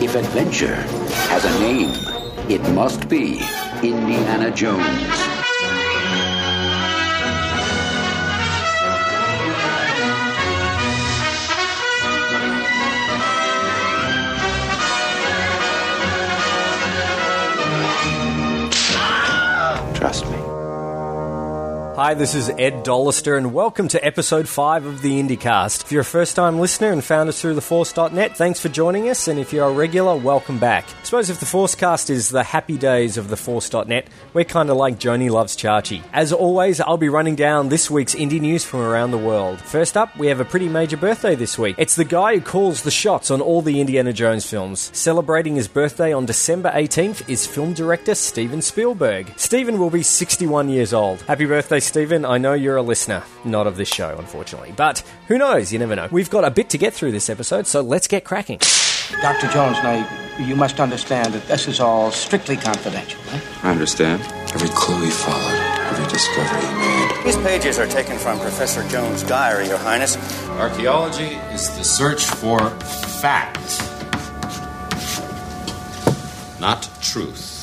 If adventure has a name, it must be Indiana Jones. Hi, this is Ed Dollister, and welcome to episode 5 of the IndyCast. If you're a first time listener and found us through theforce.net, thanks for joining us, and if you're a regular, welcome back. I suppose if the Forcecast is the happy days of theforce.net, we're kind of like Joanie Loves Chachi. As always, I'll be running down this week's Indy news from around the world. First up, we have a pretty major birthday this week. It's the guy who calls the shots on all the Indiana Jones films. Celebrating his birthday on December 18th is film director Steven Spielberg. Steven will be 61 years old. Happy birthday, Steven. I know you're a listener, not of this show, unfortunately. But who knows? You never know. We've got a bit to get through this episode, so let's get cracking. Dr. Jones, now, you must understand that this is all strictly confidential. Eh? I understand. Every clue he followed, every discovery he made. These pages are taken from Professor Jones' diary, Your Highness. Archaeology is the search for fact, not truth.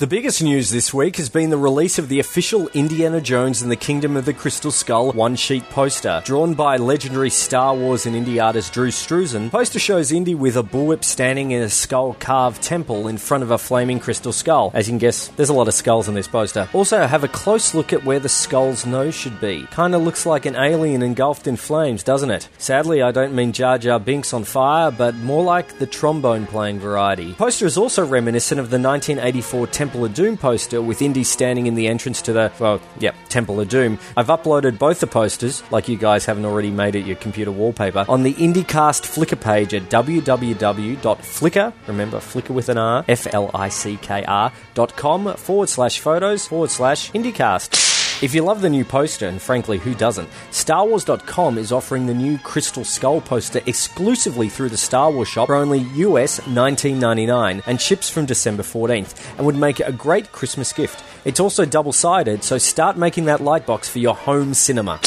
The biggest news this week has been the release of the official Indiana Jones and the Kingdom of the Crystal Skull one sheet poster. Drawn by legendary Star Wars and Indy artist Drew Struzan, poster shows Indy with a bullwhip standing in a skull carved temple in front of a flaming crystal skull. As you can guess, there's a lot of skulls in this poster. Also, have a close look at where the skull's nose should be. Kinda looks like an alien engulfed in flames, doesn't it? Sadly, I don't mean Jar Jar Binks on fire, but more like the trombone playing variety. Poster is also reminiscent of the 1984 Temple of Doom poster with Indy standing in the entrance to the, well, yep, Temple of Doom. I've uploaded both the posters, like you guys haven't already made it your computer wallpaper, on the IndyCast Flickr page at www.flickr, remember Flickr with an R, F L I C K R, dot com forward slash photos forward slash IndyCast. If you love the new poster, and frankly, who doesn't, StarWars.com is offering the new Crystal Skull poster exclusively through the Star Wars shop for only US $19.99 and ships from December 14th and would make a great Christmas gift. It's also double sided, so start making that lightbox for your home cinema.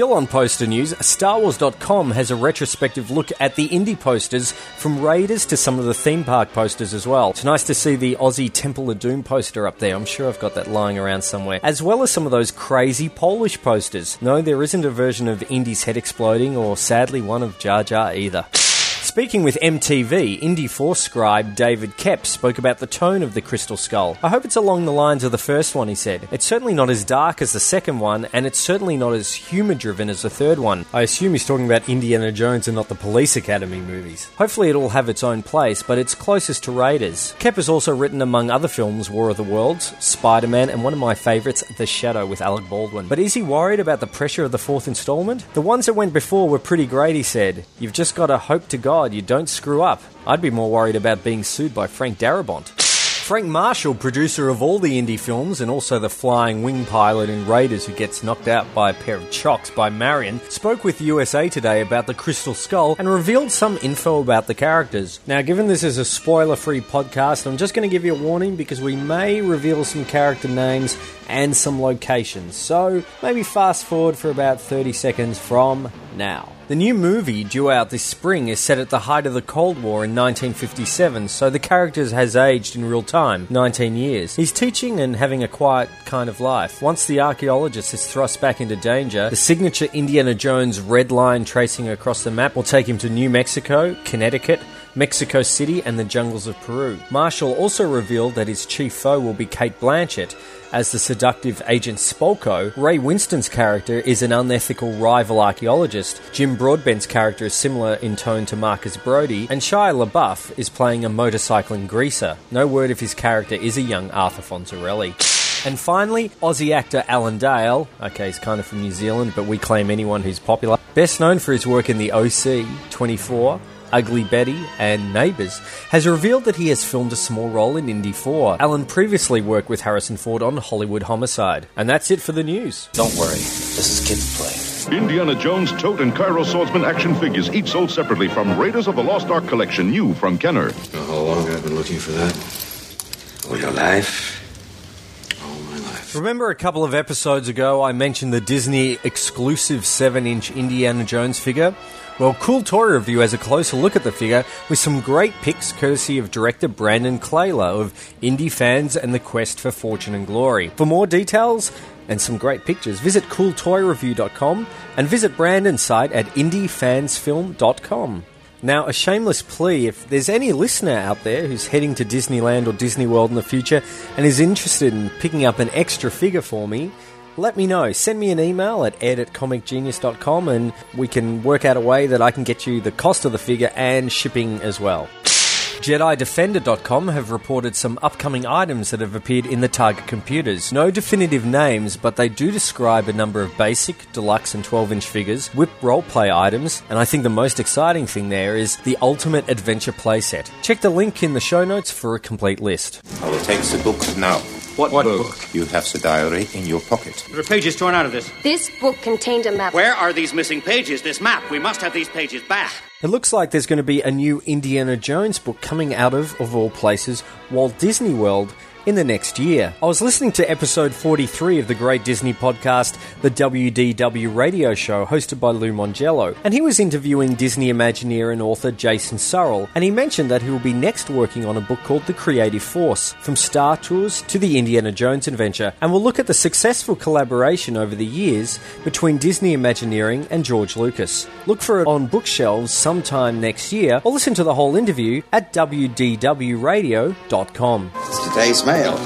Still on poster news, StarWars.com has a retrospective look at the Indy posters from Raiders to some of the theme park posters as well. It's nice to see the Aussie Temple of Doom poster up there. I'm sure I've got that lying around somewhere. As well as some of those crazy Polish posters. No, there isn't a version of Indy's head exploding, or sadly one of Jar Jar either. Speaking with MTV, Indy 4 scribe David Koepp spoke about the tone of the Crystal Skull. I hope it's along the lines of the first one, he said. It's certainly not as dark as the second one, and it's certainly not as humour driven as the third one. I assume he's talking about Indiana Jones and not the Police Academy movies. Hopefully, it'll have its own place, but it's closest to Raiders. Koepp has also written, among other films, War of the Worlds, Spider Man, and one of my favourites, The Shadow with Alec Baldwin. But is he worried about the pressure of the fourth installment? The ones that went before were pretty great, he said. You've just got to hope to God you don't screw up. I'd be more worried about being sued by Frank Darabont. Frank Marshall, producer of all the Indy films and also the flying wing pilot in Raiders who gets knocked out by a pair of chocks by Marion, spoke with USA Today about the Crystal Skull and revealed some info about the characters. Now, given this is a spoiler free podcast, I'm just going to give you a warning because we may reveal some character names and some locations. So maybe fast forward for about 30 seconds from now. The new movie due out this spring is set at the height of the Cold War in 1957, so the character has aged in real time, 19 years. He's teaching and having a quiet kind of life. Once the archaeologist is thrust back into danger, the signature Indiana Jones red line tracing across the map will take him to New Mexico, Connecticut, Mexico City, and the jungles of Peru. Marshall also revealed that his chief foe will be Cate Blanchett. As the seductive Agent Spalko, Ray Winstone's character is an unethical rival archaeologist. Jim Broadbent's character is similar in tone to Marcus Brody, and Shia LaBeouf is playing a motorcycling greaser. No word if his character is a young Arthur Fonzarelli. And finally, Aussie actor Alan Dale, okay, he's kind of from New Zealand, but we claim anyone who's popular. Best known for his work in the OC, 24, Ugly Betty, and Neighbours, has revealed that he has filmed a small role in Indy 4. Alan previously worked with Harrison Ford on Hollywood Homicide. And that's it for the news. Don't worry, this is kids' play. Indiana Jones Toht and Cairo swordsman action figures, each sold separately from Raiders of the Lost Ark collection, new from Kenner. Know how long I've been looking for that? All your life? Remember a couple of episodes ago I mentioned the Disney exclusive 7 inch Indiana Jones figure? Well, Cool Toy Review has a closer look at the figure with some great pics courtesy of director Brandon Kleyla of Indy Fans and the Quest for Fortune and Glory. For more details and some great pictures, visit cooltoyreview.com and visit Brandon's site at indiefansfilm.com. Now, a shameless plea if there's any listener out there who's heading to Disneyland or Disney World in the future and is interested in picking up an extra figure for me, let me know. Send me an email at ed at comicgenius.com and we can work out a way that I can get you the cost of the figure and shipping as well. JediDefender.com have reported some upcoming items that have appeared in the Target computers. No definitive names, but they do describe a number of basic, deluxe, and 12 inch figures, whip roleplay items, and I think the most exciting thing there is the Ultimate Adventure playset. Check the link in the show notes for a complete list. I will take the book now. What, book? You have the diary in your pocket. There are pages torn out of this. This book contained a map. Where are these missing pages? This map. We must have these pages back. It looks like there's going to be a new Indiana Jones book coming out of, of all places, Walt Disney World in the next year. I was listening to episode 43 of the great Disney podcast, The WDW Radio Show, hosted by Lou Mongello, and he was interviewing Disney Imagineer and author Jason Surrell, and he mentioned that he will be next working on a book called The Creative Force, from Star Tours to the Indiana Jones adventure, and we'll look at the successful collaboration over the years between Disney Imagineering and George Lucas. Look for it on bookshelves sometime next year, or listen to the whole interview at wdwradio.com. Today's mail.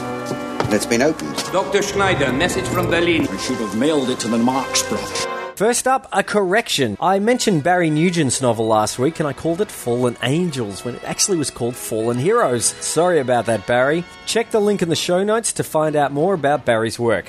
And it's been opened. Dr. Schneider, message from Berlin. I should have mailed it to the Marx Brothers. First up, a correction. I mentioned Barry Nugent's novel last week and I called it Fallen Angels when it actually was called Fallen Heroes. Sorry about that, Barry. Check the link in the show notes to find out more about Barry's work.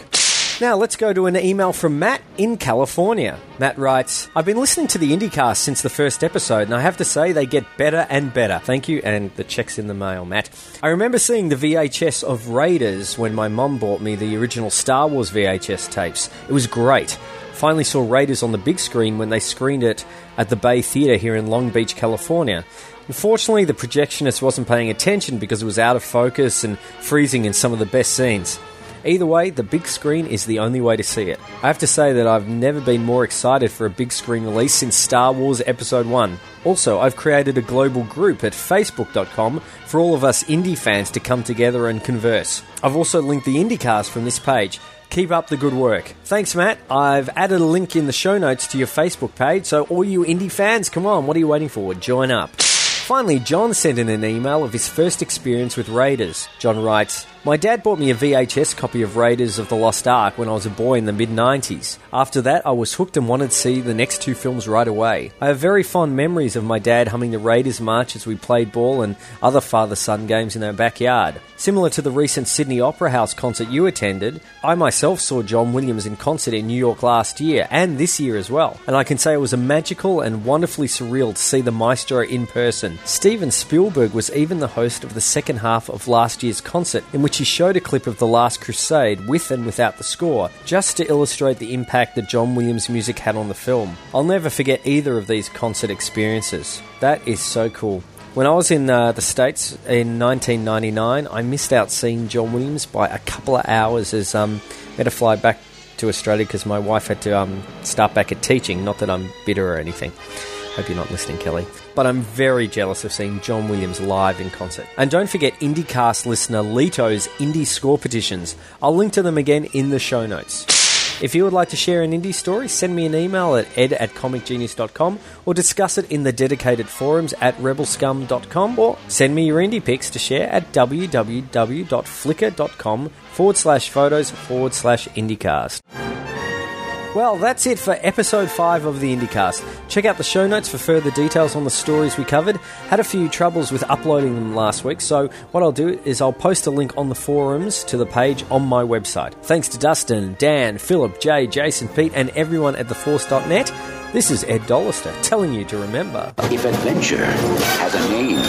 Now, let's go to an email from Matt in California. Matt writes, I've been listening to the IndyCast since the first episode, and I have to say they get better and better. Thank you, and the check's in the mail, Matt. I remember seeing the VHS of Raiders when my mum bought me the original Star Wars VHS tapes. It was great. Finally saw Raiders on the big screen when they screened it at the Bay Theatre here in Long Beach, California. Unfortunately, the projectionist wasn't paying attention because it was out of focus and freezing in some of the best scenes. Either way, the big screen is the only way to see it. I have to say that I've never been more excited for a big screen release since Star Wars Episode 1. Also, I've created a global group at facebook.com for all of us Indy fans to come together and converse. I've also linked the IndyCast from this page. Keep up the good work. Thanks, Matt. I've added a link in the show notes to your Facebook page, so all you Indy fans, come on, what are you waiting for? Join up. Finally, John sent in an email of his first experience with Raiders. John writes, My dad bought me a VHS copy of Raiders of the Lost Ark when I was a boy in the mid 90s. After that, I was hooked and wanted to see the next two films right away. I have very fond memories of my dad humming the Raiders march as we played ball and other father son games in our backyard. Similar to the recent Sydney Opera House concert you attended, I myself saw John Williams in concert in New York last year and this year as well. And I can say it was a magical and wonderfully surreal to see the maestro in person. Steven Spielberg was even the host of the second half of last year's concert, in which he showed a clip of The Last Crusade with and without the score, just to illustrate the impact that John Williams' music had on the film. I'll never forget either of these concert experiences. That is so cool. When I was in uh, the States in 1999, I missed out seeing John Williams by a couple of hours as um, I had to fly back to Australia because my wife had to um, start back at teaching. Not that I'm bitter or anything. Hope you're not listening, Kelly. But I'm very jealous of seeing John Williams live in concert. And don't forget IndyCast listener Lito's Indy score petitions. I'll link to them again in the show notes. If you would like to share an Indy story, send me an email at ed at comicgenius.com or discuss it in the dedicated forums at rebelscum.com or send me your Indy pics to share at www.flickr.com forward slash photos forward slash IndyCast. Well, that's it for episode 5 of the IndyCast. Check out the show notes for further details on the stories we covered. Had a few troubles with uploading them last week, so what I'll do is I'll post a link on the forums to the page on my website. Thanks to Dustin, Dan, Philip, Jay, Jason, Pete, and everyone at theforce.net. This is Ed Dollister telling you to remember. If adventure has a name,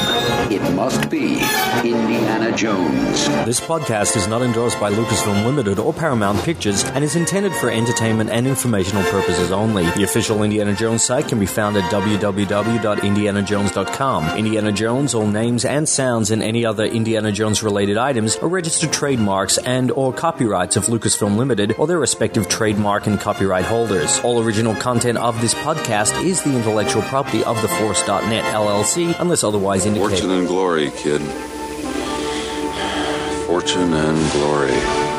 it must be Indiana Jones. This podcast is not endorsed by Lucasfilm Limited or Paramount Pictures and is intended for entertainment and informational purposes only. The official Indiana Jones site can be found at www.indianajones.com. Indiana Jones, all names and sounds and any other Indiana Jones related items are registered trademarks and or copyrights of Lucasfilm Limited or their respective trademark and copyright holders. All original content of this podcast is the intellectual property of the Force.net LLC unless otherwise indicated. Fortune and glory, kid. Fortune and glory.